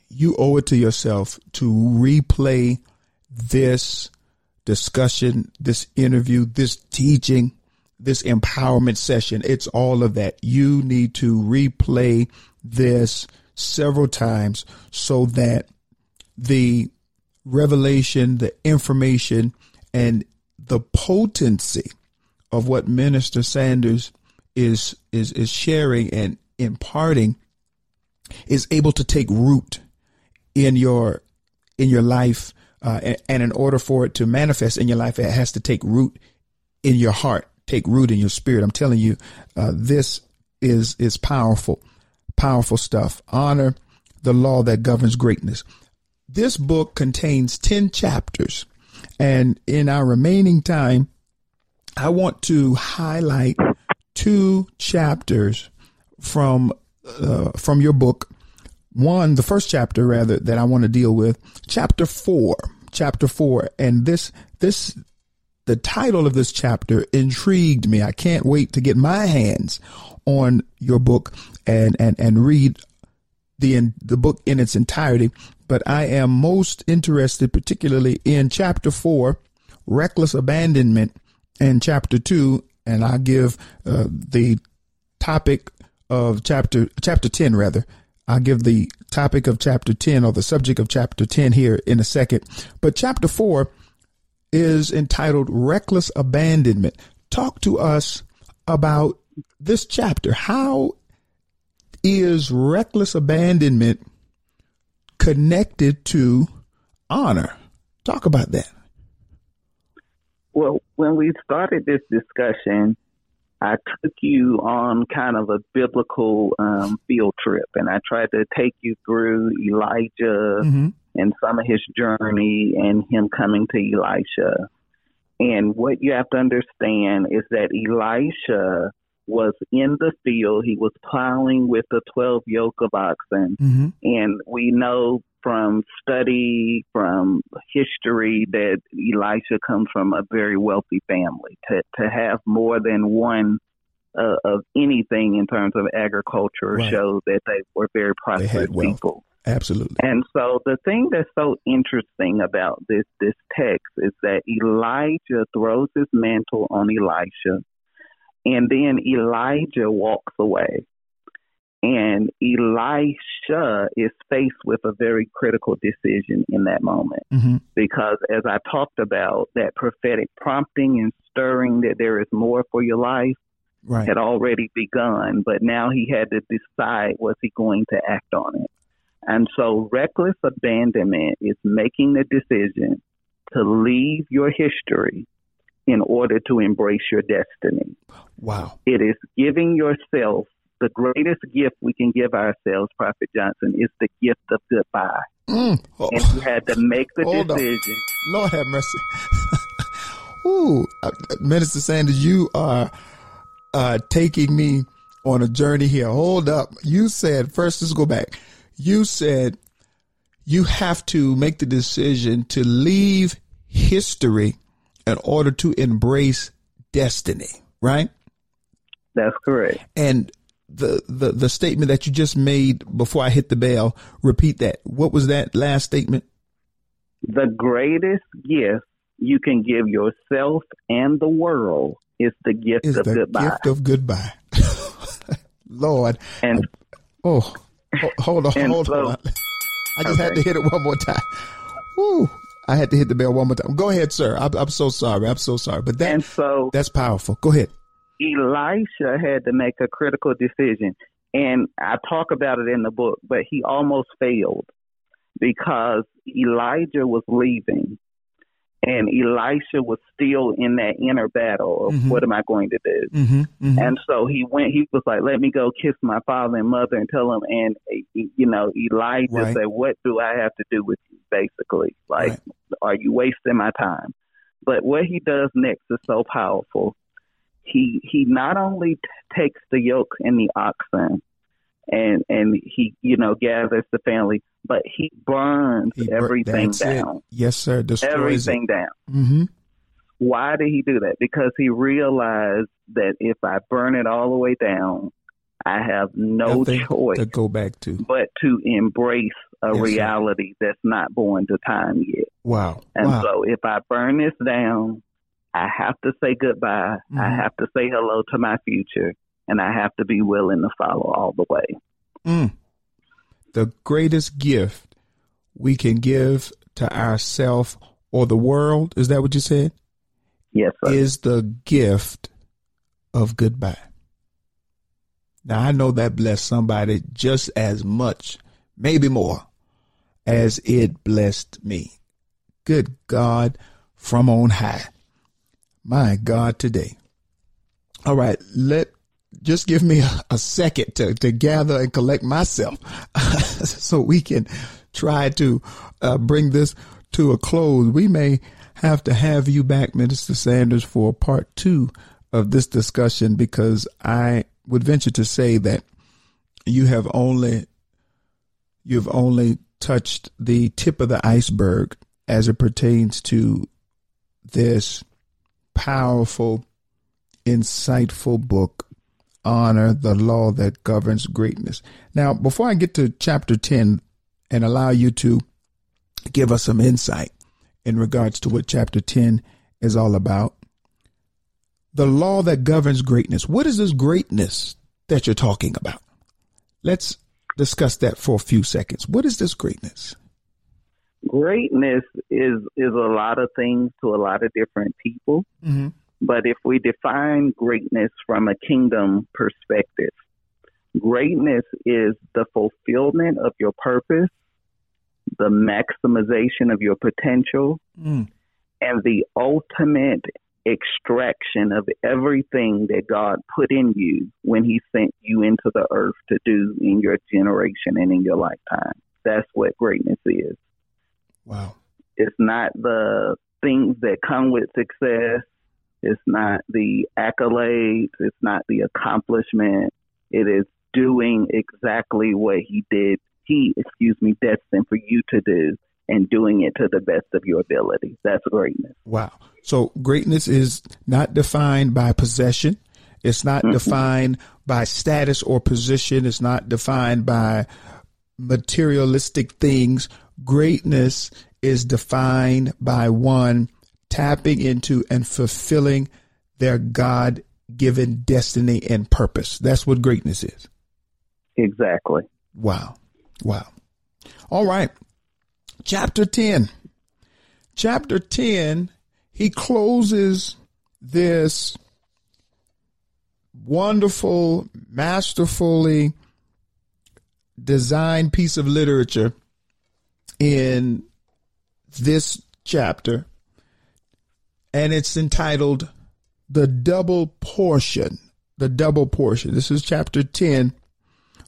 You owe it to yourself to replay this discussion, this interview, this teaching, this empowerment session. It's all of that. You need to replay this several times so that the revelation, the information, and the potency of what Minister Sanders is is is sharing and imparting is able to take root in your in your life uh, and, and, in order for it to manifest in your life it has to take root in your heart take root in your spirit i'm telling you uh, this is is powerful powerful stuff honor the law that governs greatness this book contains 10 chapters and in our remaining time I want to highlight two chapters from uh, from your book. One, the first chapter rather that I want to deal with, chapter 4. Chapter 4 and this this the title of this chapter intrigued me. I can't wait to get my hands on your book and and and read the in, the book in its entirety, but I am most interested particularly in chapter 4, reckless abandonment and chapter two, and I give uh, the topic of chapter chapter ten rather. I'll give the topic of chapter 10 or the subject of chapter 10 here in a second. But chapter 4 is entitled Reckless Abandonment. Talk to us about this chapter. How is reckless abandonment connected to honor? Talk about that. Well, when we started this discussion, I took you on kind of a biblical um, field trip, and I tried to take you through Elijah mm-hmm. and some of his journey and him coming to Elisha. And what you have to understand is that Elisha was in the field. He was plowing with the 12 yoke of oxen. Mm-hmm. And we know from study, from history, that Elisha comes from a very wealthy family. To to have more than one uh, of anything in terms of agriculture right. shows that they were very prosperous people. Absolutely. And so the thing that's so interesting about this this text is that Elijah throws his mantle on Elisha, and then Elijah walks away. And Elisha is faced with a very critical decision in that moment. Mm-hmm. Because as I talked about, that prophetic prompting and stirring that there is more for your life right. had already begun, but now he had to decide was he going to act on it. And so reckless abandonment is making the decision to leave your history in order to embrace your destiny. Wow. It is giving yourself the greatest gift we can give ourselves, Prophet Johnson, is the gift of goodbye. Mm. Oh. And you had to make the Hold decision. On. Lord have mercy. [LAUGHS] Ooh, uh, Minister Sanders, you are uh, taking me on a journey here. Hold up. You said, first, let's go back. You said you have to make the decision to leave history in order to embrace destiny, right? That's correct. And the, the, the statement that you just made before I hit the bell, repeat that. What was that last statement? The greatest gift you can give yourself and the world is the gift is of the goodbye. gift of goodbye. [LAUGHS] Lord. And oh, hold on, hold so, on. I just okay. had to hit it one more time. Woo. I had to hit the bell one more time. Go ahead, sir. I'm, I'm so sorry. I'm so sorry. But that, and so that's powerful. Go ahead. Elisha had to make a critical decision. And I talk about it in the book, but he almost failed because Elijah was leaving and Elisha was still in that inner battle of mm-hmm. what am I going to do? Mm-hmm, mm-hmm. And so he went. He was like, "Let me go kiss my father and mother and tell them." And you know, Elijah right. said, "What do I have to do with you?" Basically, like, right. are you wasting my time? But what he does next is so powerful. He he not only t- takes the yoke and the oxen, and and he you know gathers the family, but he burns he, everything down. It. Yes, sir. Destroys everything it. down. Mm-hmm. Why did he do that? Because he realized that if I burn it all the way down, I have no Nothing choice to go back to, but to embrace a yes, reality sir. that's not born to time yet. Wow. And wow. so if I burn this down, I have to say goodbye. Mm-hmm. I have to say hello to my future and I have to be willing to follow all the way. Mm. The greatest gift we can give to ourselves or the world, is that what you said? Yes, sir. Is the gift of goodbye. Now, I know that blessed somebody just as much, maybe more, as it blessed me. Good God from on high. My God, today. All right, let just give me a, a second to, to gather and collect myself [LAUGHS] so we can try to uh, bring this to a close. We may have to have you back, Minister Sanders, for part two of this discussion because I would venture to say that you have only you've only touched the tip of the iceberg as it pertains to this powerful, insightful book honor the law that governs greatness. Now, before I get to chapter 10 and allow you to give us some insight in regards to what chapter 10 is all about, the law that governs greatness. What is this greatness that you're talking about? Let's discuss that for a few seconds. What is this greatness? Greatness is is a lot of things to a lot of different people. Mm-hmm. But if we define greatness from a kingdom perspective, greatness is the fulfillment of your purpose, the maximization of your potential, mm. and the ultimate extraction of everything that God put in you when He sent you into the earth to do in your generation and in your lifetime. That's what greatness is. Wow. It's not the things that come with success. It's not the accolades. It's not the accomplishment. It is doing exactly what he did. He, excuse me, destined for you to do and doing it to the best of your ability. That's greatness. Wow. So greatness is not defined by possession. It's not mm-hmm. defined by status or position. It's not defined by materialistic things. Greatness is defined by one tapping into and fulfilling their God given destiny and purpose. That's what greatness is. Exactly. Wow. Wow. All right. Chapter 10. Chapter 10, he closes this wonderful, masterfully designed piece of literature in this chapter and it's entitled The Double Portion. The Double Portion. This is chapter 10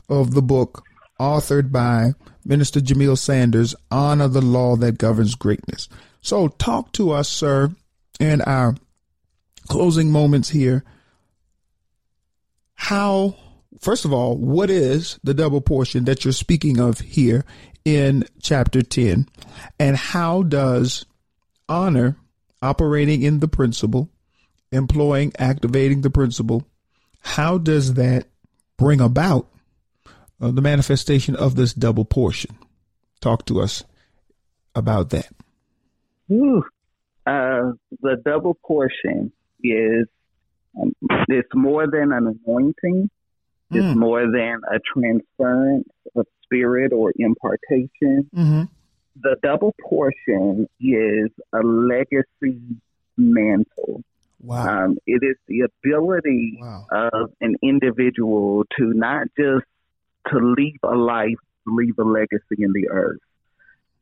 of the book, authored by Minister Jamelle Sanders, Honor the Law That Governs Greatness. So, talk to us, sir, in our closing moments here. How, first of all, what is the double portion that you're speaking of here in chapter 10? And how does honor operating in the principle, employing, activating the principle, how does that bring about uh, the manifestation of this double portion? Talk to us about that. Ooh, uh, the double portion is um, it's more than an anointing. It's mm. more than a transference of spirit or impartation. Mm-hmm. the double portion is a legacy mantle. Wow. Um, it is the ability Wow. of an individual to not just to leave a life, leave a legacy in the earth.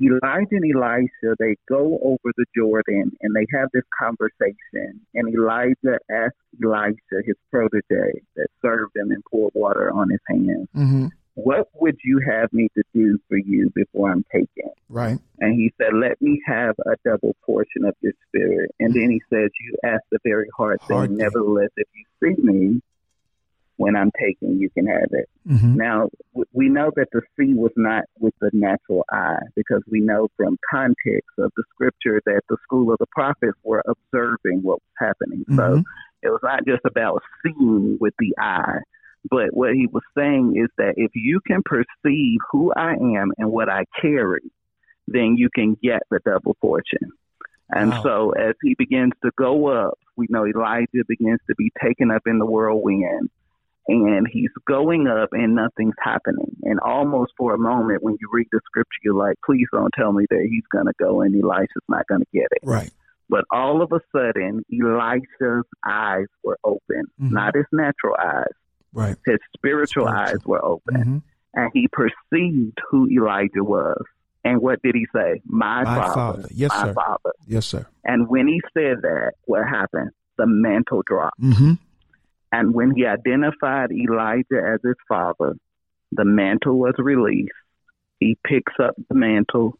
Elijah and Elisha, they go over the Jordan and they have this conversation. And Elijah asks Elisha, his protege that served him and poured water on his hands, hmm What would you have me to do for you before I'm taken? Right. And he said, Let me have a double portion of your spirit. And then he says, You ask the very hard thing. Hard thing. Nevertheless, if you see me when I'm taken, you can have it. hmm Now, we know that the sea was not with the natural eye because we know from context of the scripture that the school of the prophets were observing what was happening. So Mhm. it was not just about seeing with the eye, but what he was saying is that if you can perceive who I am and what I carry, then you can get the double portion. And Wow. so as he begins to go up, we know Elijah begins to be taken up in the whirlwind and he's going up and nothing's happening. And almost for a moment, when you read the scripture, you're like, please don't tell me that he's going to go and Elisha's not going to get it. Right. But all of a sudden, Elisha's eyes were open, Mhm. not his natural eyes. Right. His spiritual, Spiritual. eyes were open. hmm And he perceived who Elijah was. And what did he say? My, My father. father. Yes, my sir. father. Yes, sir. And when he said that, what happened? The mantle dropped. hmm And when he identified Elijah as his father, the mantle was released. He picks up the mantle.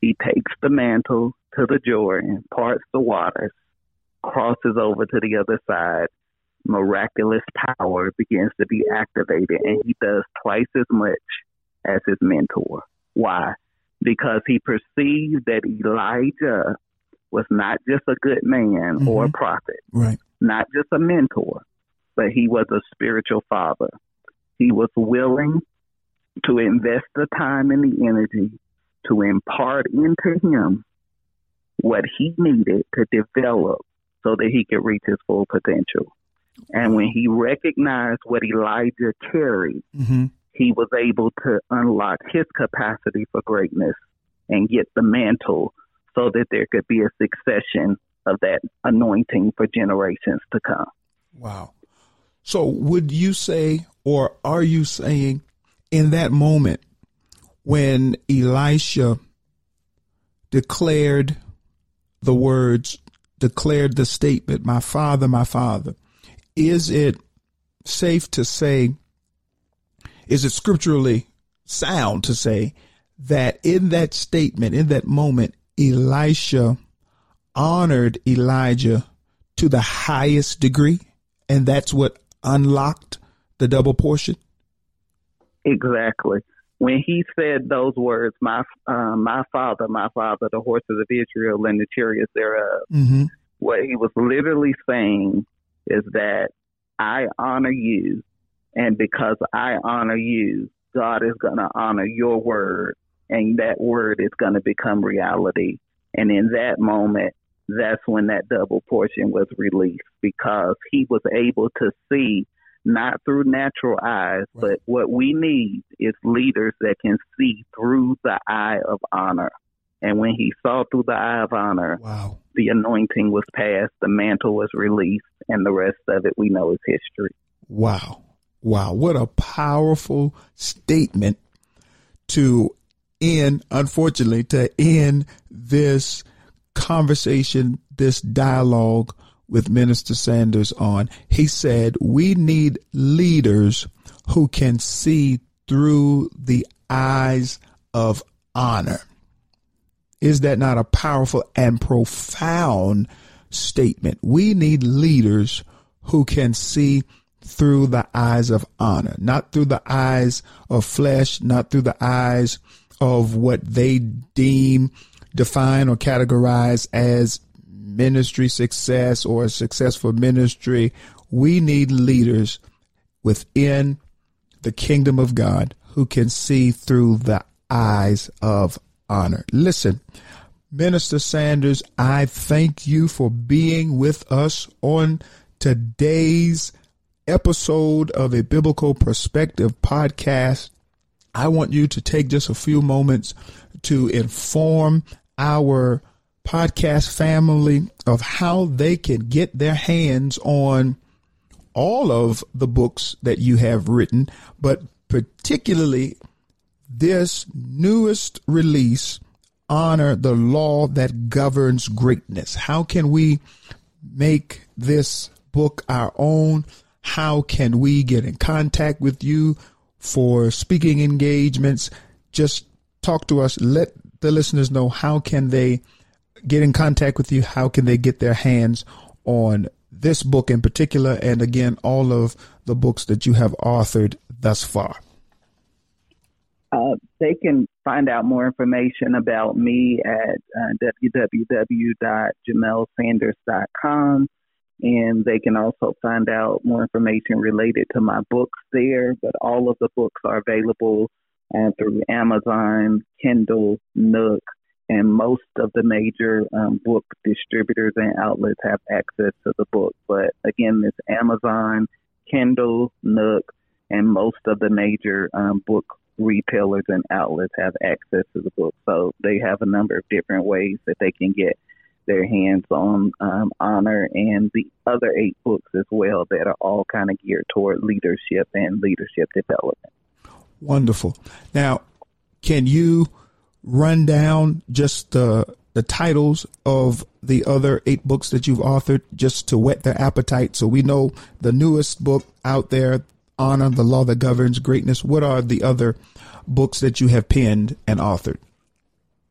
He takes the mantle to the Jordan, parts the waters, crosses over to the other side. Miraculous power begins to be activated, and he does twice as much as his mentor. Why? Because he perceived that Elijah was not just a good man or a Mhm. prophet Right. not just a mentor, but he was a spiritual father. He was willing to invest the time and the energy to impart into him what he needed to develop so that he could reach his full potential. And when he recognized what Elijah carried, hmm he was able to unlock his capacity for greatness and get the mantle so that there could be a succession of that anointing for generations to come. Wow. So would you say, or are you saying in that moment when Elisha declared the words, declared the statement, my father, my father, is it safe to say, is it scripturally sound to say that in that statement, in that moment, Elisha honored Elijah to the highest degree, and that's what unlocked the double portion. Exactly. When he said those words, my uh, my father, my father, the horses of Israel and the chariots thereof, Mm-hmm. what he was literally saying is that I honor you, and because I honor you, God is going to honor your word, and that word is going to become reality. And in that moment, that's when that double portion was released because he was able to see not through natural eyes, Right. but what we need is leaders that can see through the eye of honor. And when he saw through the eye of honor, Wow. the anointing was passed, the mantle was released, and the rest of it we know is history. Wow. Wow. What a powerful statement to end, unfortunately, to end this conversation, this dialogue with Minister Sanders on. He said, we need leaders who can see through the eyes of honor. Is that not a powerful and profound statement? We need leaders who can see through the eyes of honor, not through the eyes of flesh, not through the eyes of what they deem, define, or categorize as ministry success or a successful ministry. We need leaders within the kingdom of God who can see through the eyes of honor. Listen, Minister Sanders, I thank you for being with us on today's episode of a Biblical Perspective podcast. I want you to take just a few moments to inform our podcast family of how they can get their hands on all of the books that you have written, but particularly this newest release, Honor the Law That Governs Greatness. How can we make this book our own? How can we get in contact with you for speaking engagements? Just talk to us. Let the listeners know how can they get in contact with you? How can they get their hands on this book in particular? And again, all of the books that you have authored thus far. Uh, they can find out more information about me at uh, www.jamellesanders.com. And they can also find out more information related to my books there. But all of the books are available uh, through Amazon, Kindle, Nook, and most of the major um, book distributors and outlets have access to the book. But again, it's Amazon, Kindle, Nook, and most of the major um, book retailers and outlets have access to the book. So they have a number of different ways that they can get their hands on um, honor and the other eight books as well that are all kind of geared toward leadership and leadership development. Wonderful. Now, can you run down just the the titles of the other eight books that you've authored just to whet their appetite so we know the newest book out there honor the law that governs greatness what are the other books that you have penned and authored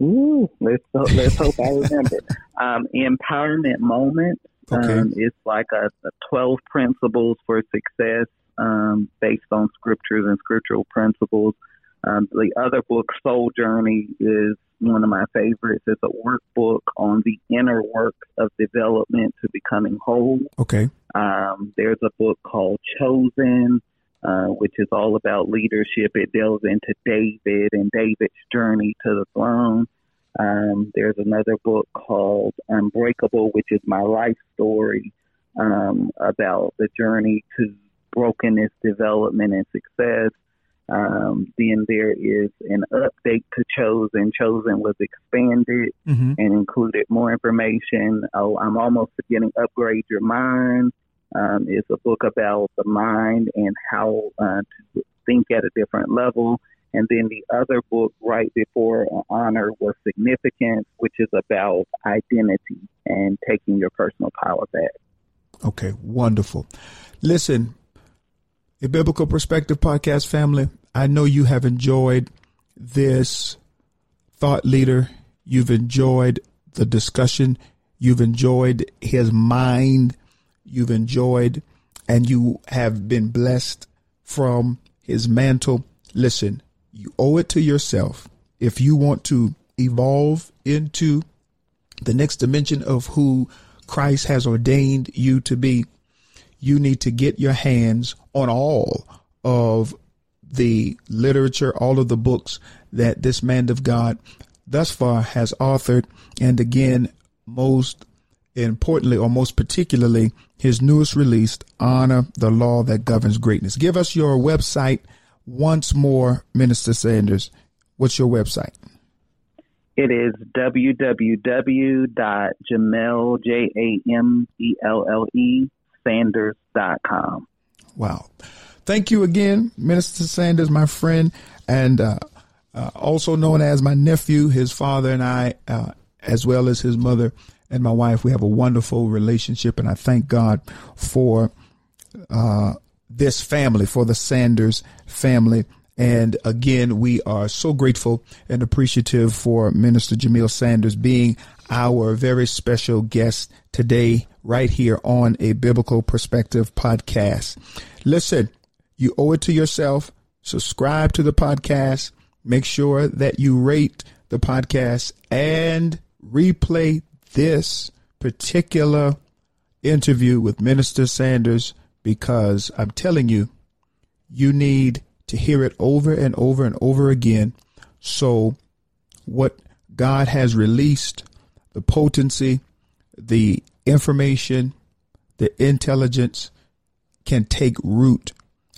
Ooh, let's let's hope I remember. [LAUGHS] Um, empowerment moment. Okay. Um, it's like a, a, twelve principles for success um, based on scriptures and scriptural principles. Um, the other book, Soul Journey, is one of my favorites. It's a workbook on the inner work of development to becoming whole. Okay. Um, there's a book called Chosen, uh, which is all about leadership. It delves into David and David's journey to the throne. Um, there's another book called Unbreakable, which is my life story um, about the journey to brokenness, development, and success. Um, then there is an update to Chosen. Chosen was expanded mm-hmm. and included more information. Oh, I'm almost beginning Upgrade Your Mind. Um, a book about the mind and how uh, to think at a different level. And then the other book right before Honor was Significance, which is about identity and taking your personal power back. Okay, wonderful. Listen, a Biblical Perspective podcast family, I know you have enjoyed this thought leader. You've enjoyed the discussion. You've enjoyed his mind. You've enjoyed and you have been blessed from his mantle. Listen, you owe it to yourself if you want to evolve into the next dimension of who Christ has ordained you to be you need to get your hands on all of the literature, all of the books that this man of God thus far has authored. And again, most importantly, or most particularly, his newest release, Honor the Law That Governs Greatness. Give us your website once more, Minister Sanders. What's your website? It is www.jamelle, J-A-M-E-L-L-E, sanders.com. Wow. Thank you again, Minister Sanders, my friend, and uh, uh, also known as my nephew. His father and I, uh, as well as his mother and my wife, we have a wonderful relationship, and I thank God for uh, this family, for the Sanders family. And again, we are so grateful and appreciative for Minister Jamelle Sanders being our very special guest today, right here on a Biblical Perspective podcast. Listen, you owe it to yourself. Subscribe to the podcast. Make sure that you rate the podcast and replay this particular interview with Minister Sanders because I'm telling you, you need to hear it over and over and over again. So, what God has released, the potency, the information, the intelligence can take root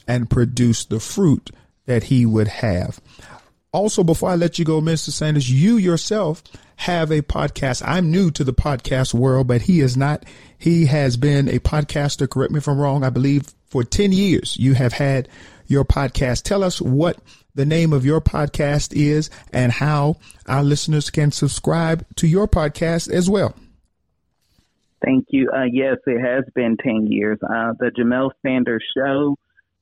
and produce the fruit that he would have. Also, before I let you go, Mr. Sanders, you yourself have a podcast. I'm new to the podcast world, but he is not. He has been a podcaster, correct me if I'm wrong, I believe for 10 years you have had your podcast. Tell us what the name of your podcast is and how our listeners can subscribe to your podcast as well. Thank you. Uh, yes, it has been 10 years. Uh, the Jamelle Sanders Show,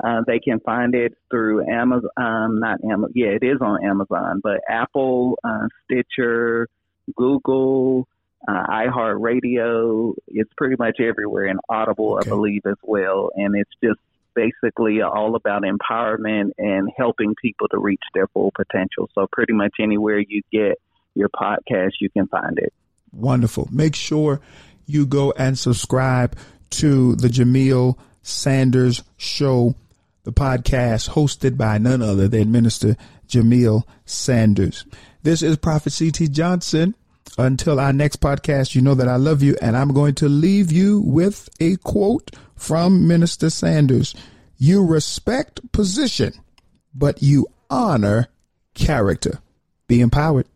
uh, they can find it through Amazon, um, not Amazon, yeah, it is on Amazon, but Apple, uh, Stitcher, Google, uh, iHeartRadio. It's pretty much everywhere, and Audible, okay. I believe, as well. And it's just basically all about empowerment and helping people to reach their full potential. So pretty much anywhere you get your podcast, you can find it. Wonderful. Make sure you go and subscribe to the Jamelle Sanders Show, the podcast hosted by none other than Minister Jamelle Sanders. This is Prophet C.T. Johnson. Until our next podcast, you know that I love you, and I'm going to leave you with a quote from Minister Sanders. You respect position, but you honor character. Be empowered.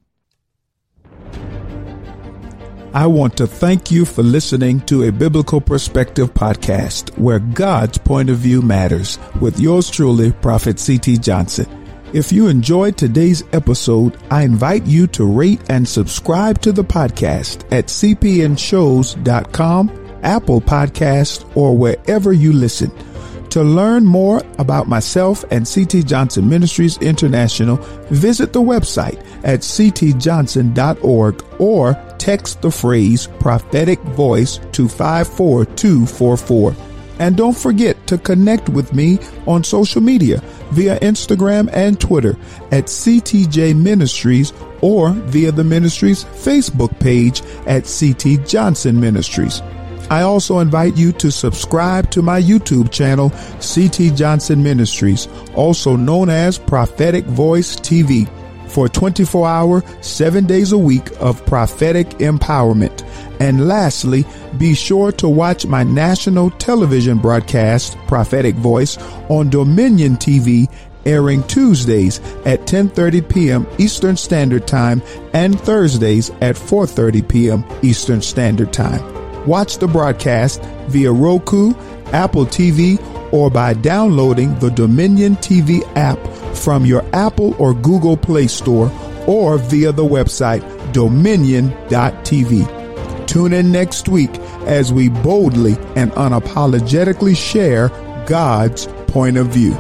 I want to thank you for listening to a Biblical Perspective podcast where God's point of view matters with yours truly, Prophet C.T. Johnson. If you enjoyed today's episode, I invite you to rate and subscribe to the podcast at cpnshows.com Apple Podcast, or wherever you listen. To learn more about myself and CT Johnson Ministries International, visit the website at ctjohnson.org or text the phrase prophetic voice to 54244. And don't forget to connect with me on social media via Instagram and Twitter at CTJ Ministries or via the ministry's Facebook page at CT Johnson Ministries. I also invite you to subscribe to my YouTube channel, CT Johnson Ministries, also known as Prophetic Voice TV, for 24 hour, seven days a week of prophetic empowerment. And lastly, be sure to watch my national television broadcast, Prophetic Voice, on Dominion TV airing Tuesdays at 10:30 p.m. Eastern Standard Time and Thursdays at 4:30 p.m. Eastern Standard Time. Watch the broadcast via Roku, Apple TV, or by downloading the Dominion TV app from your Apple or Google Play Store or via the website dominion.tv. Tune in next week as we boldly and unapologetically share God's point of view.